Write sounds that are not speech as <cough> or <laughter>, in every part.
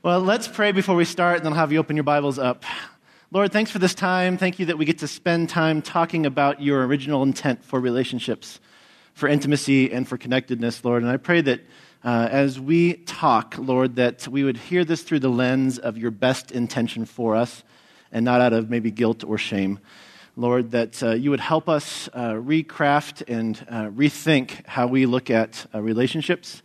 Well, let's pray before we start, and then I'll have you open your Bibles up. Lord, thanks for this time. Thank you that we get to spend time talking about your original intent for relationships, for intimacy, and for connectedness, Lord. And I pray that uh, as we talk, Lord, that we would hear this through the lens of your best intention for us and not out of maybe guilt or shame. Lord, that uh, you would help us uh, recraft and uh, rethink how we look at uh, relationships,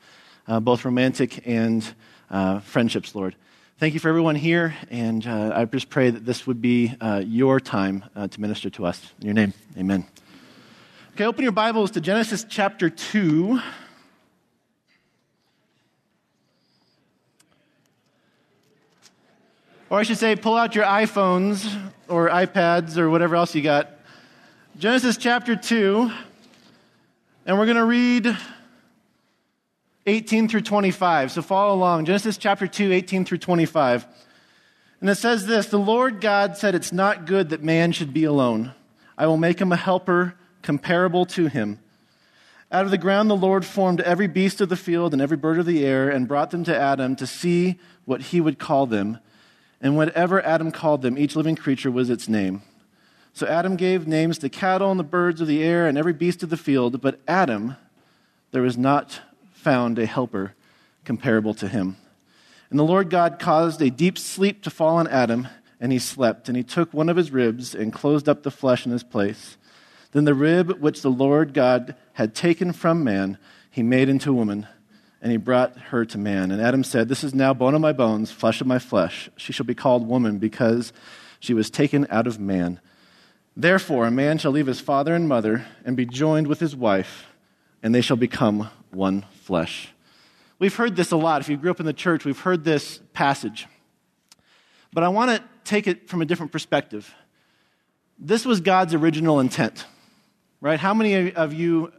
uh, both romantic and uh, friendships, Lord. Thank you for everyone here, and uh, I just pray that this would be uh, your time uh, to minister to us. In your name, amen. Okay, open your Bibles to Genesis chapter 2. Or I should say, pull out your iPhones or iPads or whatever else you got. Genesis chapter 2, and we're going to read 18 through 25. So follow along. Genesis chapter 2, 18 through 25. And it says this The Lord God said, It's not good that man should be alone. I will make him a helper comparable to him. Out of the ground the Lord formed every beast of the field and every bird of the air and brought them to Adam to see what he would call them. And whatever Adam called them, each living creature was its name. So Adam gave names to cattle and the birds of the air and every beast of the field, but Adam, there was not found a helper comparable to him. And the Lord God caused a deep sleep to fall on Adam, and he slept. And he took one of his ribs and closed up the flesh in his place. Then the rib which the Lord God had taken from man, he made into woman, and he brought her to man. And Adam said, This is now bone of my bones, flesh of my flesh. She shall be called woman, because she was taken out of man. Therefore, a man shall leave his father and mother and be joined with his wife, and they shall become one flesh. We've heard this a lot. If you grew up in the church, we've heard this passage. But I want to take it from a different perspective. This was God's original intent, right? How many of you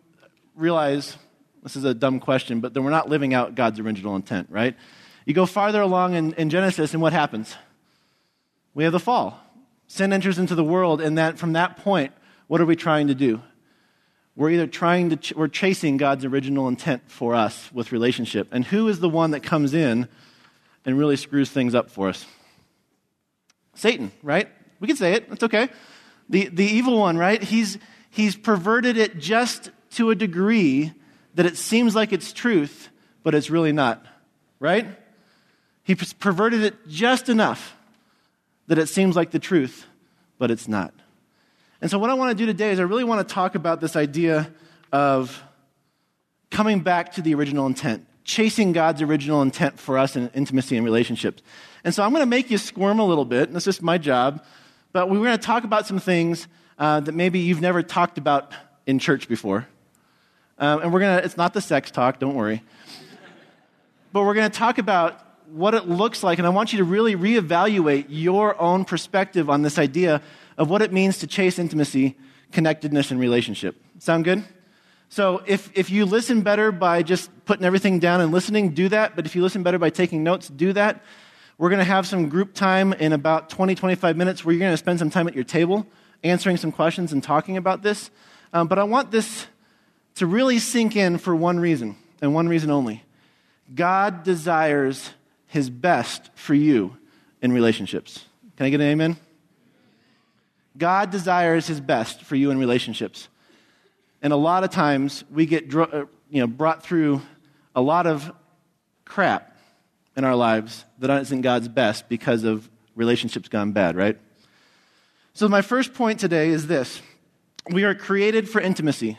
realize this is a dumb question, but then we're not living out God's original intent, right? You go farther along in, in Genesis, and what happens? We have the fall. Sin enters into the world, and that from that point, what are we trying to do? We're either trying to, ch- we're chasing God's original intent for us with relationship. And who is the one that comes in and really screws things up for us? Satan, right? We can say it. It's okay. The, the evil one, right? He's, he's perverted it just to a degree that it seems like it's truth, but it's really not, right? He perverted it just enough that it seems like the truth, but it's not. And so, what I want to do today is I really want to talk about this idea of coming back to the original intent, chasing God's original intent for us in intimacy and relationships. And so, I'm going to make you squirm a little bit, and that's just my job. But we're going to talk about some things uh, that maybe you've never talked about in church before. Um, and we're going to, it's not the sex talk, don't worry. but we're going to talk about what it looks like, and I want you to really reevaluate your own perspective on this idea of what it means to chase intimacy, connectedness, and relationship. Sound good? So if, if you listen better by just putting everything down and listening, do that. But if you listen better by taking notes, do that. We're going to have some group time in about 20, 25 minutes where you're going to spend some time at your table answering some questions and talking about this. Um, but I want this to really sink in for one reason, and one reason only. God desires his best for you in relationships. Can I get an amen? God desires his best for you in relationships. And a lot of times we get uh, you know, brought through a lot of crap in our lives that isn't God's best because of relationships gone bad, right? So, my first point today is this we are created for intimacy,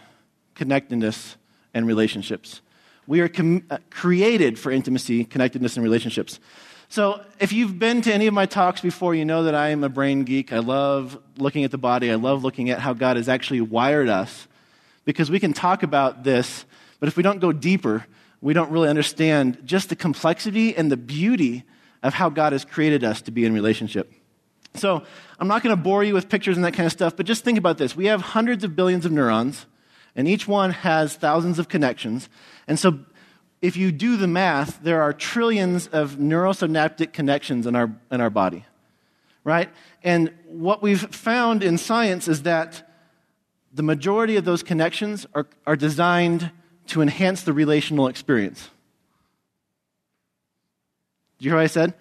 connectedness, and relationships. We are com- uh, created for intimacy, connectedness, and relationships. So, if you've been to any of my talks before, you know that I am a brain geek. I love looking at the body, I love looking at how God has actually wired us because we can talk about this, but if we don't go deeper, we don't really understand just the complexity and the beauty of how God has created us to be in relationship. So, I'm not going to bore you with pictures and that kind of stuff, but just think about this. We have hundreds of billions of neurons, and each one has thousands of connections. And so, if you do the math, there are trillions of neurosynaptic connections in our, in our body, right? And what we've found in science is that the majority of those connections are, are designed to enhance the relational experience. Do you hear what I said?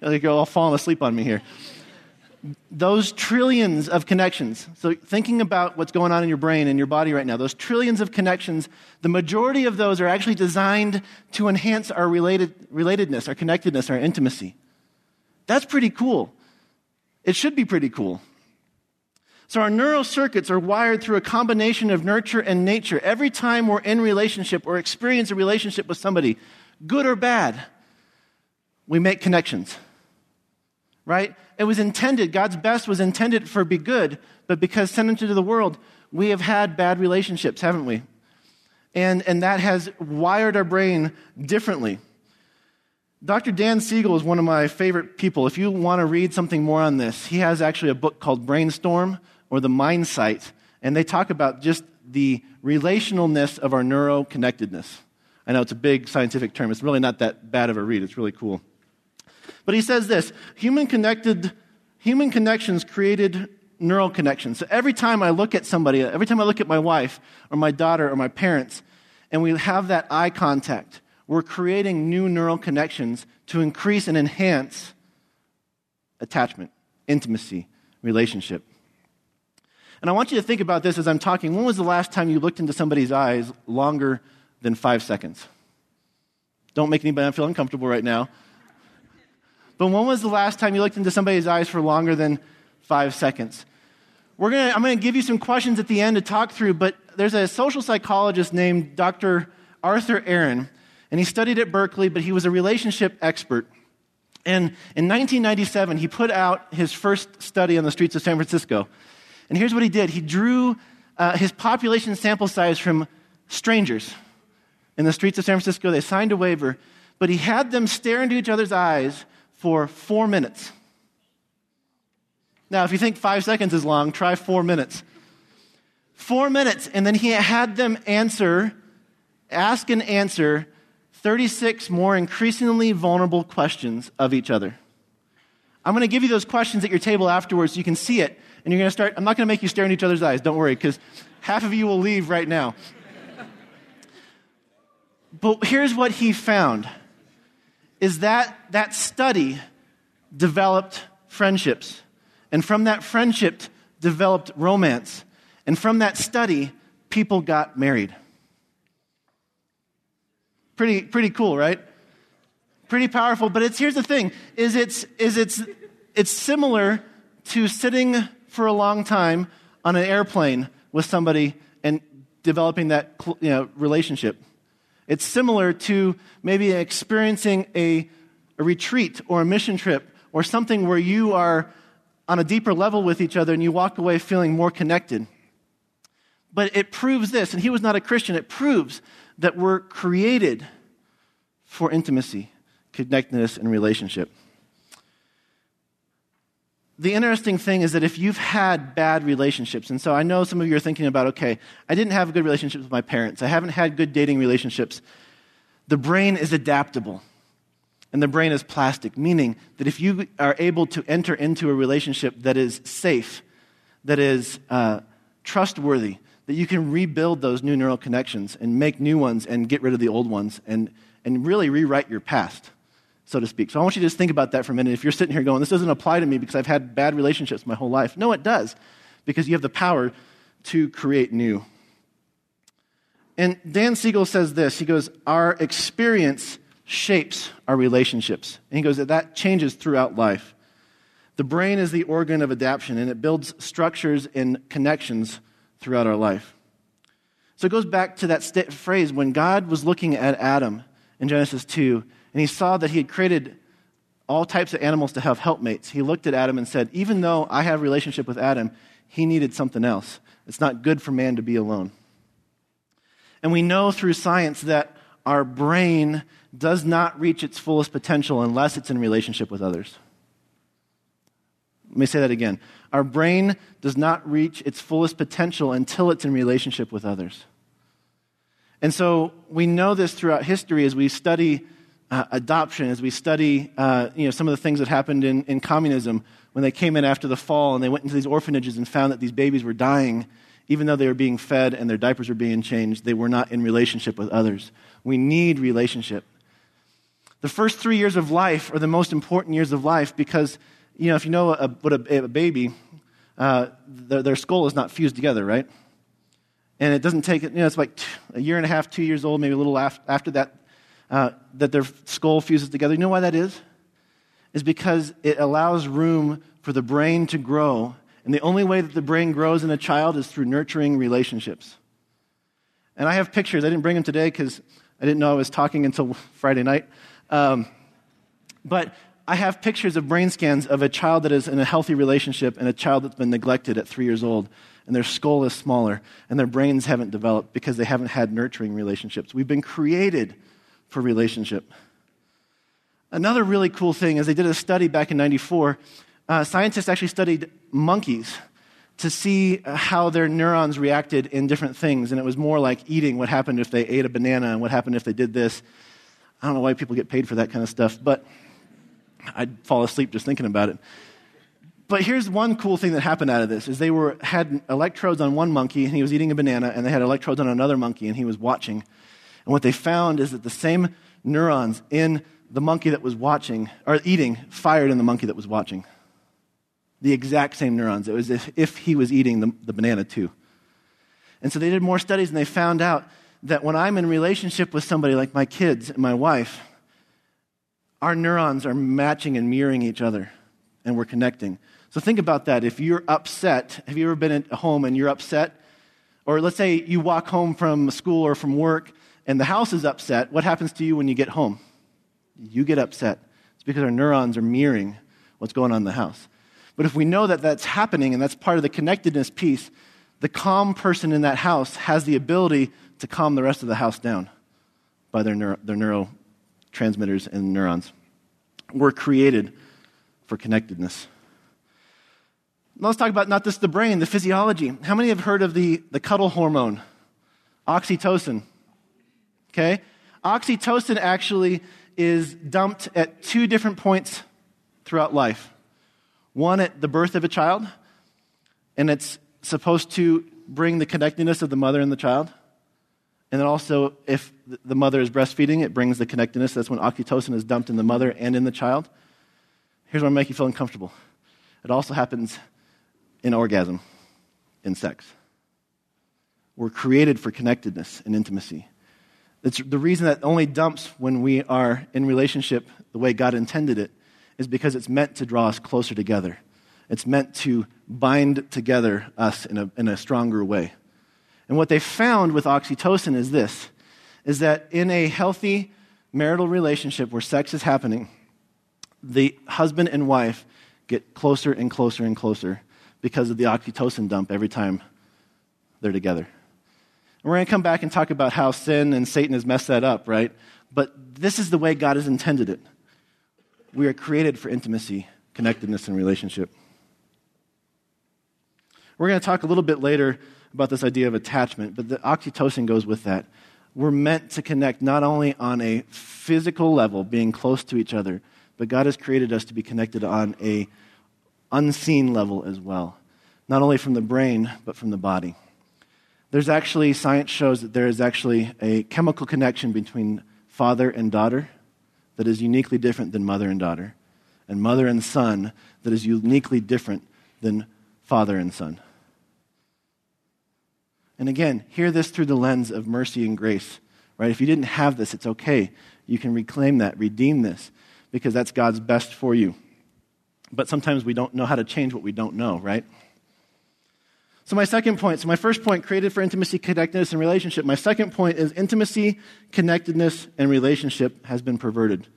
You're all falling asleep on me here. Those trillions of connections. So, thinking about what's going on in your brain and your body right now, those trillions of connections, the majority of those are actually designed to enhance our related, relatedness, our connectedness, our intimacy. That's pretty cool. It should be pretty cool. So our neural circuits are wired through a combination of nurture and nature. Every time we're in relationship or experience a relationship with somebody, good or bad, we make connections. Right? It was intended, God's best was intended for be good, but because sent into the world, we have had bad relationships, haven't we? And, and that has wired our brain differently. Dr. Dan Siegel is one of my favorite people. If you want to read something more on this, he has actually a book called Brainstorm or The Mindsight, and they talk about just the relationalness of our neuroconnectedness. I know it's a big scientific term. It's really not that bad of a read. It's really cool. But he says this human connected human connections created neural connections. So every time I look at somebody, every time I look at my wife or my daughter or my parents, and we have that eye contact, we're creating new neural connections to increase and enhance attachment, intimacy, relationship. And I want you to think about this as I'm talking. When was the last time you looked into somebody's eyes longer than five seconds? Don't make anybody feel uncomfortable right now. But when was the last time you looked into somebody's eyes for longer than five seconds? We're gonna, I'm going to give you some questions at the end to talk through, but there's a social psychologist named Dr. Arthur Aron, and he studied at Berkeley, but he was a relationship expert. And in 1997, he put out his first study on the streets of San Francisco. And here's what he did he drew uh, his population sample size from strangers in the streets of San Francisco. They signed a waiver, but he had them stare into each other's eyes for four minutes. Now, if you think five seconds is long, try four minutes. Four minutes, and then he had them answer, ask and answer 36 more increasingly vulnerable questions of each other. I'm going to give you those questions at your table afterwards so you can see it. And you're going to start, I'm not going to make you stare in each other's eyes, don't worry, because half of you will leave right now. But here's what he found is that that study developed friendships. And from that friendship developed romance. And from that study, people got married. Pretty, pretty cool, right? Pretty powerful. But it's here's the thing: is it's is it's it's similar to sitting for a long time on an airplane with somebody and developing that you know, relationship. It's similar to maybe experiencing a, a retreat or a mission trip or something where you are on a deeper level with each other and you walk away feeling more connected. But it proves this, and he was not a Christian, it proves that we're created for intimacy, connectedness, and relationship the interesting thing is that if you've had bad relationships, and so I know some of you are thinking about, okay, I didn't have good relationships with my parents, I haven't had good dating relationships. The brain is adaptable, and the brain is plastic, meaning that if you are able to enter into a relationship that is safe, that is uh, trustworthy, that you can rebuild those new neural connections and make new ones and get rid of the old ones and, and really rewrite your past so to speak. So I want you to just think about that for a minute. If you're sitting here going, this doesn't apply to me because I've had bad relationships my whole life. No, it does, because you have the power to create new. And Dan Siegel says this he goes, Our experience shapes our relationships. And he goes, that, that changes throughout life. The brain is the organ of adaptation, and it builds structures and connections throughout our life. So it goes back to that st- phrase when God was looking at Adam in Genesis 2 and he saw that he had created all types of animals to have helpmates. He looked at Adam and said, Even though I have relationship with Adam, he needed something else. It's not good for man to be alone. And we know through science that our brain does not reach its fullest potential unless it's in relationship with others. Let me say that again. Our brain does not reach its fullest potential until it's in relationship with others. And so we know this throughout history as we study uh, adoption, as we study uh, you know, some of the things that happened in, in communism when they came in after the fall and they went into these orphanages and found that these babies were dying, even though they were being fed and their diapers were being changed, they were not in relationship with others. We need relationship. The first three years of life are the most important years of life because, you know, if you know a, what a, a baby, uh, their, their skull is not fused together, right? And it doesn't take, you know, it's like a year and a half, two years old, maybe a little after that, uh, that their skull fuses together. You know why that is? Is because it allows room for the brain to grow. And the only way that the brain grows in a child is through nurturing relationships. And I have pictures. I didn't bring them today because I didn't know I was talking until Friday night. Um, but I have pictures of brain scans of a child that is in a healthy relationship and a child that's been neglected at three years old. And their skull is smaller and their brains haven't developed because they haven't had nurturing relationships. We've been created for relationship. Another really cool thing is they did a study back in 94. Uh, scientists actually studied monkeys to see how their neurons reacted in different things. And it was more like eating what happened if they ate a banana and what happened if they did this. I don't know why people get paid for that kind of stuff, but I'd fall asleep just thinking about it. But here's one cool thing that happened out of this is they were, had electrodes on one monkey and he was eating a banana, and they had electrodes on another monkey and he was watching. And what they found is that the same neurons in the monkey that was watching or eating fired in the monkey that was watching the exact same neurons. It was if, if he was eating the, the banana too. And so they did more studies and they found out that when I'm in relationship with somebody like my kids and my wife, our neurons are matching and mirroring each other and we're connecting. So think about that. If you're upset, have you ever been at home and you're upset? Or let's say you walk home from school or from work and the house is upset. What happens to you when you get home? You get upset. It's because our neurons are mirroring what's going on in the house. But if we know that that's happening and that's part of the connectedness piece, the calm person in that house has the ability to calm the rest of the house down by their, neuro, their neurotransmitters and neurons. We're created for connectedness. Now let's talk about not just the brain, the physiology. How many have heard of the, the cuddle hormone, oxytocin? Okay? Oxytocin actually is dumped at two different points throughout life one at the birth of a child, and it's supposed to bring the connectedness of the mother and the child. And then also, if the mother is breastfeeding, it brings the connectedness. That's when oxytocin is dumped in the mother and in the child. Here's what will make you feel uncomfortable it also happens in orgasm, in sex. We're created for connectedness and intimacy. It's the reason that only dumps when we are in relationship the way God intended it is because it's meant to draw us closer together. It's meant to bind together us in a, in a stronger way. And what they found with oxytocin is this is that in a healthy marital relationship where sex is happening, the husband and wife get closer and closer and closer because of the oxytocin dump every time they're together. And we're going to come back and talk about how sin and Satan has messed that up, right? But this is the way God has intended it. We are created for intimacy, connectedness, and relationship. We're going to talk a little bit later about this idea of attachment, but the oxytocin goes with that. We're meant to connect not only on a physical level, being close to each other, but God has created us to be connected on a unseen level as well, not only from the brain, but from the body. There's actually, science shows that there is actually a chemical connection between father and daughter that is uniquely different than mother and daughter, and mother and son that is uniquely different than father and son. And again, hear this through the lens of mercy and grace, right? If you didn't have this, it's okay. You can reclaim that, redeem this, because that's God's best for you. But sometimes we don't know how to change what we don't know, right? So, my second point so, my first point, created for intimacy, connectedness, and relationship. My second point is intimacy, connectedness, and relationship has been perverted.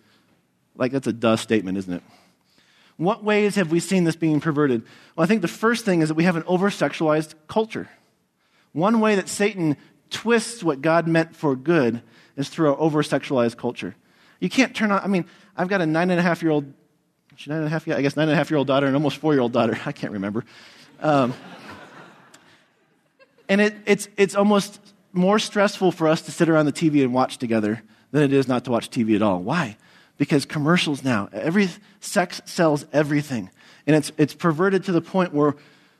Like, that's a duh statement, isn't it? What ways have we seen this being perverted? Well, I think the first thing is that we have an over sexualized culture. One way that Satan twists what God meant for good is through our over sexualized culture. You can't turn on, I mean, I've got a nine and a half year old, nine and a half, yeah, I guess nine and a half year old daughter and almost four year old daughter. <laughs> I can't remember. Um, and it, it's, it's almost more stressful for us to sit around the TV and watch together than it is not to watch TV at all. Why? Because commercials now, every sex sells everything. And it's, it's perverted to the point where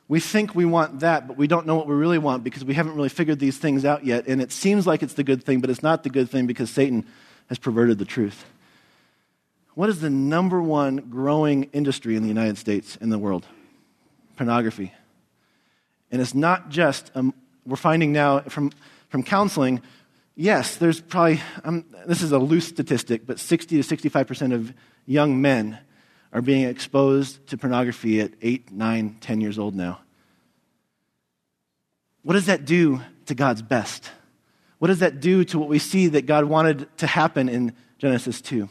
we think we want that, but we don't know what we really want because we haven't really figured these things out yet. And it seems like it's the good thing, but it's not the good thing because Satan has perverted the truth. What is the number one growing industry in the United States, in the world? Pornography. And it's not just, um, we're finding now from, from counseling, yes, there's probably, um, this is a loose statistic, but 60 to 65% of young men are being exposed to pornography at 8, 9, 10 years old now. What does that do to God's best? What does that do to what we see that God wanted to happen in Genesis 2?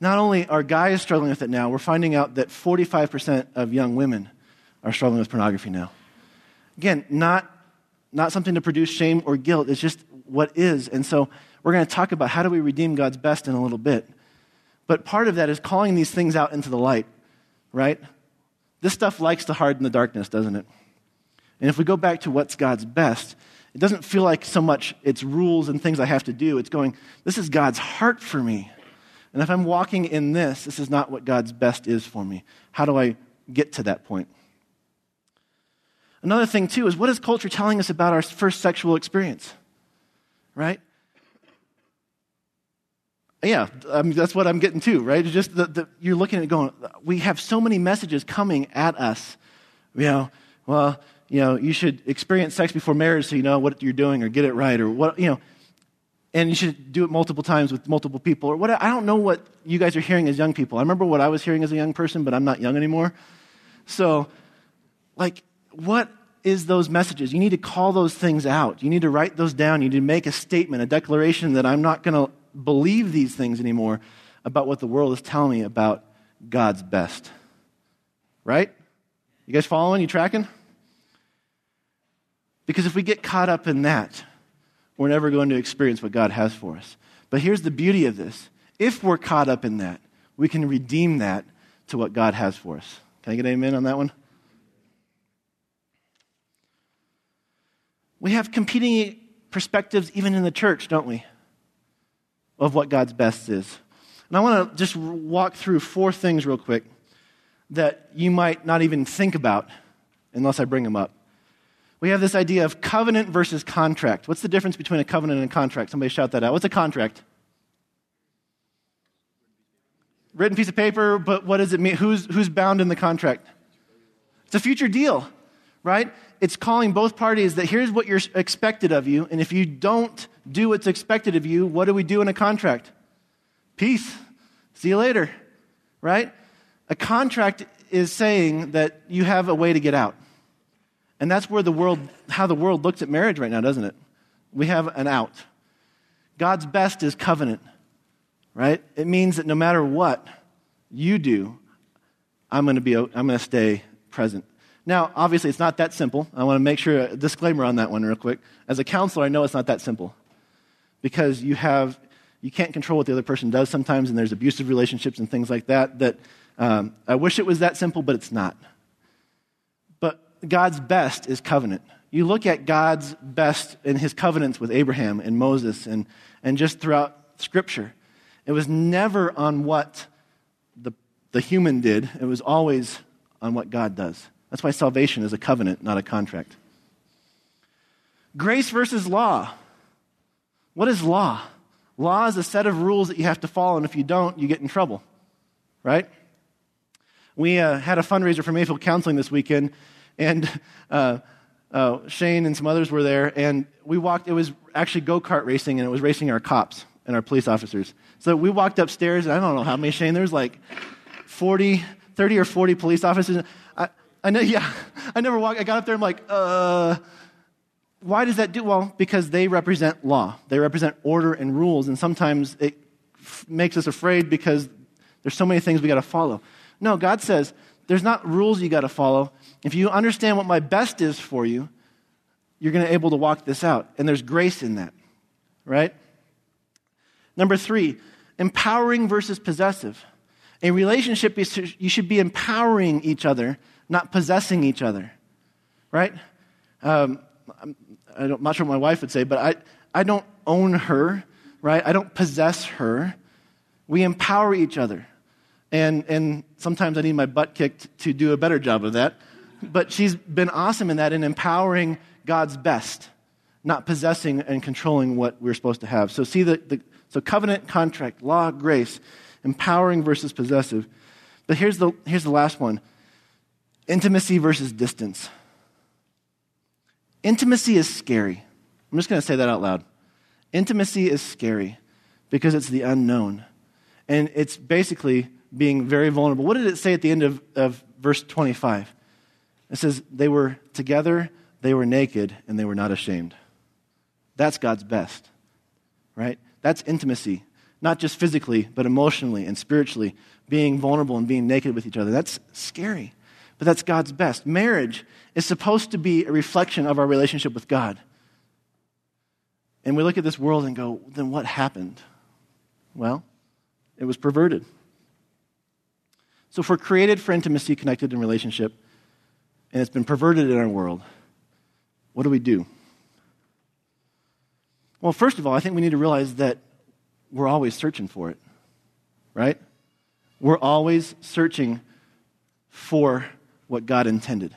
Not only are guys struggling with it now, we're finding out that 45% of young women are struggling with pornography now. Again, not, not something to produce shame or guilt, it's just what is. And so we're going to talk about how do we redeem God's best in a little bit. But part of that is calling these things out into the light, right? This stuff likes to harden the darkness, doesn't it? And if we go back to what's God's best, it doesn't feel like so much it's rules and things I have to do. It's going, this is God's heart for me. And if I'm walking in this, this is not what God's best is for me. How do I get to that point? Another thing, too, is what is culture telling us about our first sexual experience? Right? Yeah, I mean, that's what I'm getting to, right? It's just that you're looking at it going, we have so many messages coming at us. You know, well, you know, you should experience sex before marriage so you know what you're doing or get it right or what, you know, and you should do it multiple times with multiple people or what. I don't know what you guys are hearing as young people. I remember what I was hearing as a young person, but I'm not young anymore. So, like, what is those messages? You need to call those things out. You need to write those down. You need to make a statement, a declaration that I'm not going to believe these things anymore about what the world is telling me about God's best. Right? You guys following? You tracking? Because if we get caught up in that, we're never going to experience what God has for us. But here's the beauty of this if we're caught up in that, we can redeem that to what God has for us. Can I get amen on that one? We have competing perspectives even in the church, don't we? Of what God's best is. And I want to just walk through four things real quick that you might not even think about unless I bring them up we have this idea of covenant versus contract. What's the difference between a covenant and a contract? Somebody shout that out. What's a contract? Written piece of paper, but what does it mean? Who's, who's bound in the contract? It's a future deal, right? It's calling both parties that here's what you're expected of you, and if you don't do what's expected of you, what do we do in a contract? Peace. See you later, right? A contract is saying that you have a way to get out. And that's where the world, how the world looks at marriage right now, doesn't it? We have an out. God's best is covenant, right? It means that no matter what you do, I'm going to be, I'm going to stay present. Now, obviously, it's not that simple. I want to make sure a disclaimer on that one real quick. As a counselor, I know it's not that simple because you have you can't control what the other person does sometimes, and there's abusive relationships and things like that. That um, I wish it was that simple, but it's not. But God's best is covenant. You look at God's best in his covenants with Abraham and Moses and, and just throughout Scripture. It was never on what the, the human did, it was always on what God does. That's why salvation is a covenant, not a contract. Grace versus law. What is law? Law is a set of rules that you have to follow, and if you don't, you get in trouble, right? We uh, had a fundraiser for Mayfield Counseling this weekend, and uh, uh, Shane and some others were there, and we walked. It was actually go kart racing, and it was racing our cops and our police officers. So we walked upstairs, and I don't know how many, Shane, there was like 40, 30 or 40 police officers. I, know, <laughs> yeah, I never walked. I got up there, and I'm like, uh, why does that do? Well, because they represent law, they represent order and rules, and sometimes it f- makes us afraid because there's so many things we got to follow. No, God says there's not rules you got to follow. If you understand what my best is for you, you're going to be able to walk this out. And there's grace in that, right? Number three, empowering versus possessive. A relationship, you should be empowering each other, not possessing each other, right? Um, I'm, I'm not sure what my wife would say, but I, I don't own her, right? I don't possess her. We empower each other. And, and sometimes I need my butt kicked to do a better job of that. But she's been awesome in that, in empowering God's best, not possessing and controlling what we're supposed to have. So, see the, the so covenant, contract, law, grace. empowering versus possessive. But here's the, here's the last one intimacy versus distance. Intimacy is scary. I'm just going to say that out loud. Intimacy is scary because it's the unknown. And it's basically being very vulnerable. What did it say at the end of, of verse 25? It says, They were together, they were naked, and they were not ashamed. That's God's best, right? That's intimacy, not just physically, but emotionally and spiritually, being vulnerable and being naked with each other. That's scary, but that's God's best. Marriage is supposed to be a reflection of our relationship with God. And we look at this world and go, then what happened? Well, it was perverted. So if we're created for intimacy, connected in relationship, and it's been perverted in our world, what do we do? Well, first of all, I think we need to realize that we're always searching for it, right? We're always searching for what God intended.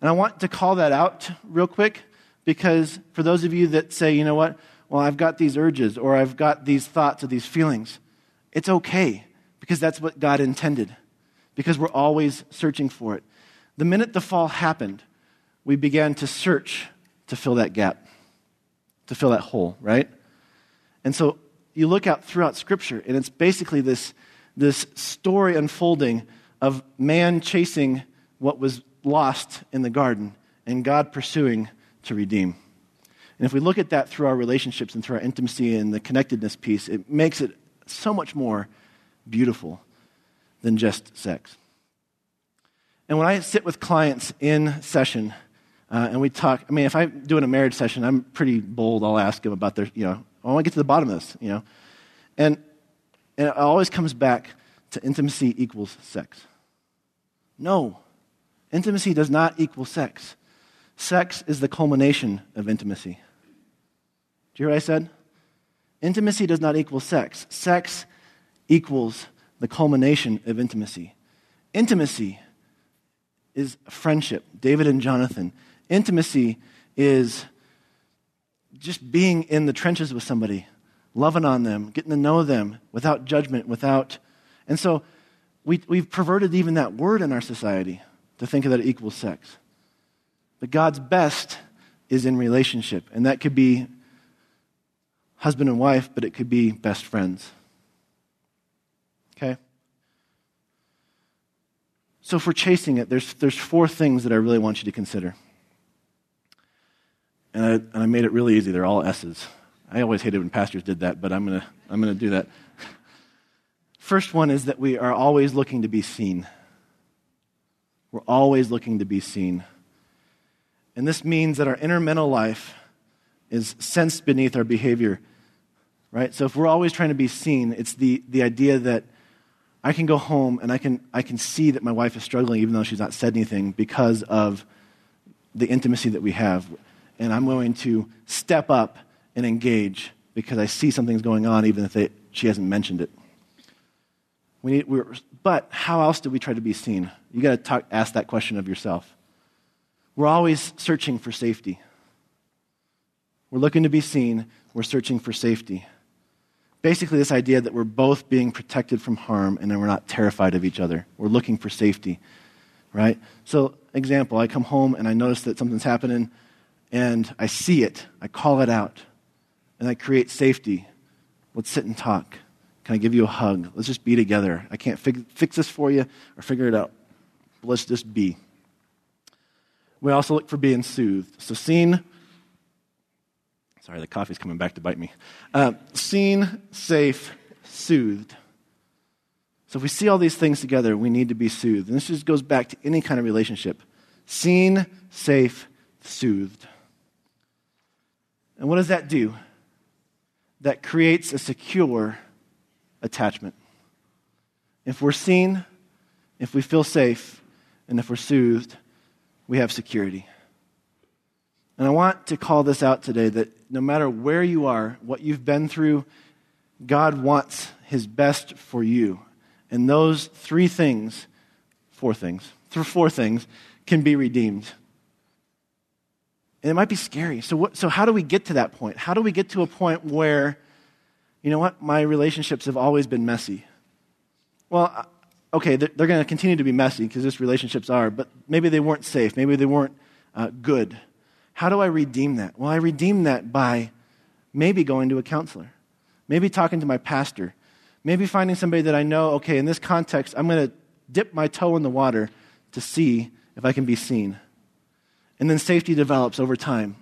And I want to call that out real quick because for those of you that say, you know what, well, I've got these urges or I've got these thoughts or these feelings, it's okay because that's what God intended, because we're always searching for it. The minute the fall happened, we began to search to fill that gap, to fill that hole, right? And so you look out throughout Scripture, and it's basically this, this story unfolding of man chasing what was lost in the garden and God pursuing to redeem. And if we look at that through our relationships and through our intimacy and the connectedness piece, it makes it so much more beautiful than just sex. And when I sit with clients in session uh, and we talk, I mean, if I'm doing a marriage session, I'm pretty bold. I'll ask them about their, you know, I want to get to the bottom of this, you know. And, and it always comes back to intimacy equals sex. No, intimacy does not equal sex. Sex is the culmination of intimacy. Do you hear what I said? Intimacy does not equal sex. Sex equals the culmination of intimacy. Intimacy is friendship. David and Jonathan. Intimacy is just being in the trenches with somebody, loving on them, getting to know them without judgment, without. And so we, we've perverted even that word in our society to think of that equals sex. But God's best is in relationship, and that could be husband and wife, but it could be best friends. Okay? So we're chasing it, there's, there's four things that I really want you to consider. And I, and I made it really easy. They're all S's. I always hated when pastors did that, but I'm going to I'm going to do that. First one is that we are always looking to be seen. We're always looking to be seen. And this means that our inner mental life is sensed beneath our behavior, right? So if we're always trying to be seen, it's the, the idea that I can go home and I can, I can see that my wife is struggling even though she's not said anything because of the intimacy that we have. And I'm going to step up and engage because I see something's going on even if they, she hasn't mentioned it. We need, we're, but how else do we try to be seen? You got to ask that question of yourself. We're always searching for safety. We're looking to be seen, we're searching for safety. Basically, this idea that we're both being protected from harm and then we're not terrified of each other. We're looking for safety, right? So, example, I come home and I notice that something's happening and I see it, I call it out, and I create safety. Let's sit and talk. Can I give you a hug? Let's just be together. I can't fig- fix this for you or figure it out. But let's just be. We also look for being soothed. So, seen, sorry, the coffee's coming back to bite me. Uh, seen, safe, soothed. So, if we see all these things together, we need to be soothed. And this just goes back to any kind of relationship seen, safe, soothed. And what does that do? That creates a secure attachment. If we're seen, if we feel safe, and if we're soothed, we have security. And I want to call this out today that no matter where you are, what you've been through, God wants his best for you. And those three things, four things, through four things, can be redeemed. And it might be scary. So, what, so, how do we get to that point? How do we get to a point where, you know what, my relationships have always been messy? well, uh, okay, they're, they're going to continue to be messy because just relationships are, but maybe they weren't safe. Maybe they weren't uh, good. How do I redeem that? Well, I redeem that by maybe going to a counselor, maybe talking to my pastor, maybe finding somebody that I know, okay, in this context, I'm going to dip my toe in the water to see if I can be seen. And then safety develops over time.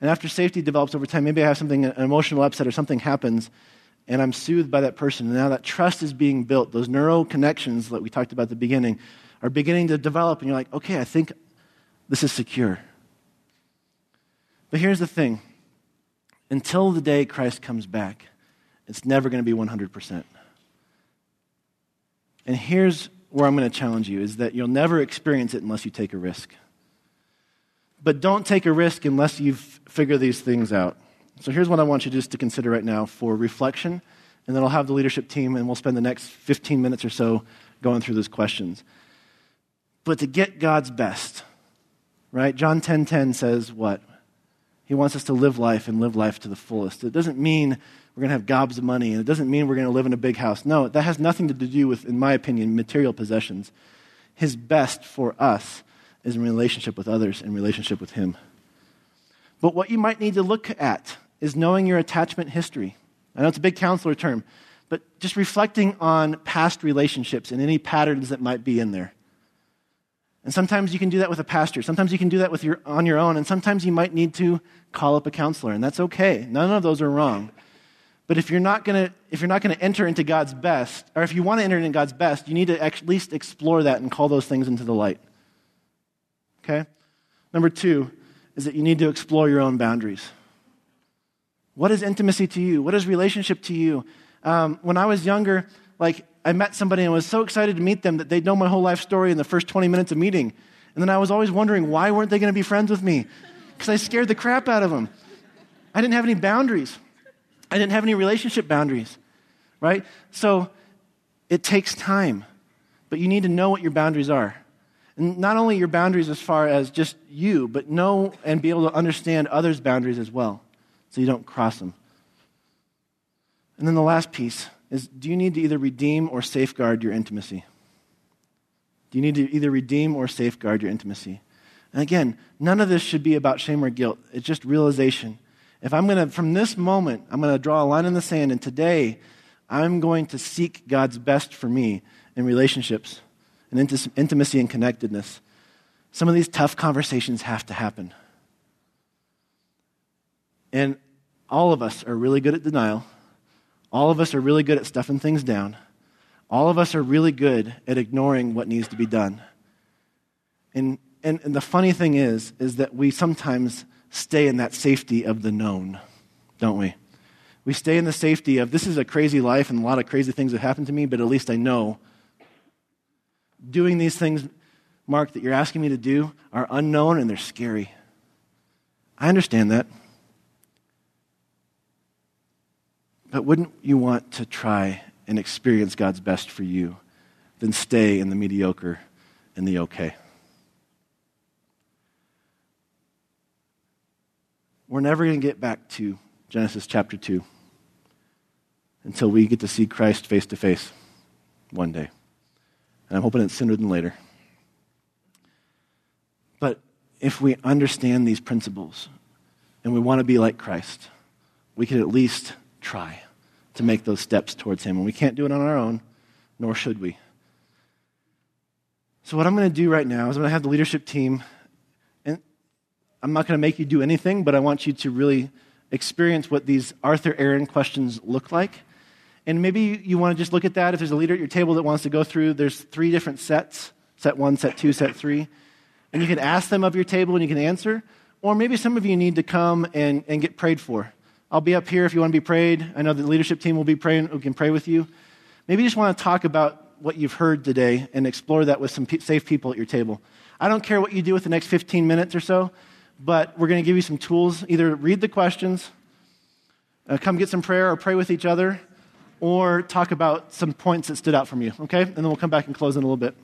And after safety develops over time, maybe I have something, an emotional upset or something happens, and I'm soothed by that person. And now that trust is being built. Those neural connections that we talked about at the beginning are beginning to develop, and you're like, okay, I think this is secure. But here's the thing until the day Christ comes back, it's never going to be 100%. And here's where I'm going to challenge you is that you'll never experience it unless you take a risk. But don't take a risk unless you figure these things out. So here's what I want you just to consider right now for reflection, and then I'll have the leadership team and we'll spend the next 15 minutes or so going through those questions. But to get God's best, right? John 10:10 10, 10 says what? He wants us to live life and live life to the fullest. It doesn't mean we're going to have gobs of money, and it doesn't mean we're going to live in a big house. No, that has nothing to do with, in my opinion, material possessions. His best for us is in relationship with others, in relationship with Him. But what you might need to look at is knowing your attachment history. I know it's a big counselor term, but just reflecting on past relationships and any patterns that might be in there. And sometimes you can do that with a pastor. Sometimes you can do that with your, on your own. And sometimes you might need to call up a counselor. And that's okay. None of those are wrong. But if you're not going to if you're not going to enter into God's best, or if you want to enter into God's best, you need to at least explore that and call those things into the light. Okay? Number two is that you need to explore your own boundaries. What is intimacy to you? What is relationship to you? Um, when I was younger, like I met somebody and was so excited to meet them that they'd know my whole life story in the first 20 minutes of meeting. And then I was always wondering why weren't they going to be friends with me? Because I scared the crap out of them. I didn't have any boundaries. I didn't have any relationship boundaries, right? So it takes time, but you need to know what your boundaries are. Not only your boundaries as far as just you, but know and be able to understand others' boundaries as well, so you don't cross them. And then the last piece is do you need to either redeem or safeguard your intimacy? Do you need to either redeem or safeguard your intimacy? And again, none of this should be about shame or guilt. It's just realization. If I'm going to, from this moment, I'm going to draw a line in the sand, and today I'm going to seek God's best for me in relationships and intimacy and connectedness. Some of these tough conversations have to happen. And all of us are really good at denial. All of us are really good at stuffing things down. All of us are really good at ignoring what needs to be done. And, and, and the funny thing is, is that we sometimes stay in that safety of the known, don't we? We stay in the safety of this is a crazy life and a lot of crazy things have happened to me, but at least I know. Doing these things, Mark, that you're asking me to do are unknown and they're scary. I understand that. But wouldn't you want to try and experience God's best for you than stay in the mediocre and the okay? We're never going to get back to Genesis chapter 2 until we get to see Christ face to face one day. And I'm hoping it's sooner than later. But if we understand these principles and we want to be like Christ, we can at least try to make those steps towards Him. And we can't do it on our own, nor should we. So, what I'm going to do right now is I'm going to have the leadership team, and I'm not going to make you do anything, but I want you to really experience what these Arthur Aron questions look like. And maybe you want to just look at that. If there's a leader at your table that wants to go through, there's three different sets set one, set two, set three. And you can ask them of your table and you can answer. Or maybe some of you need to come and, and get prayed for. I'll be up here if you want to be prayed. I know the leadership team will be praying, we can pray with you. Maybe you just want to talk about what you've heard today and explore that with some safe people at your table. I don't care what you do with the next 15 minutes or so, but we're going to give you some tools. Either read the questions, uh, come get some prayer, or pray with each other, or talk about some points that stood out from you, okay? And then we'll come back and close in a little bit.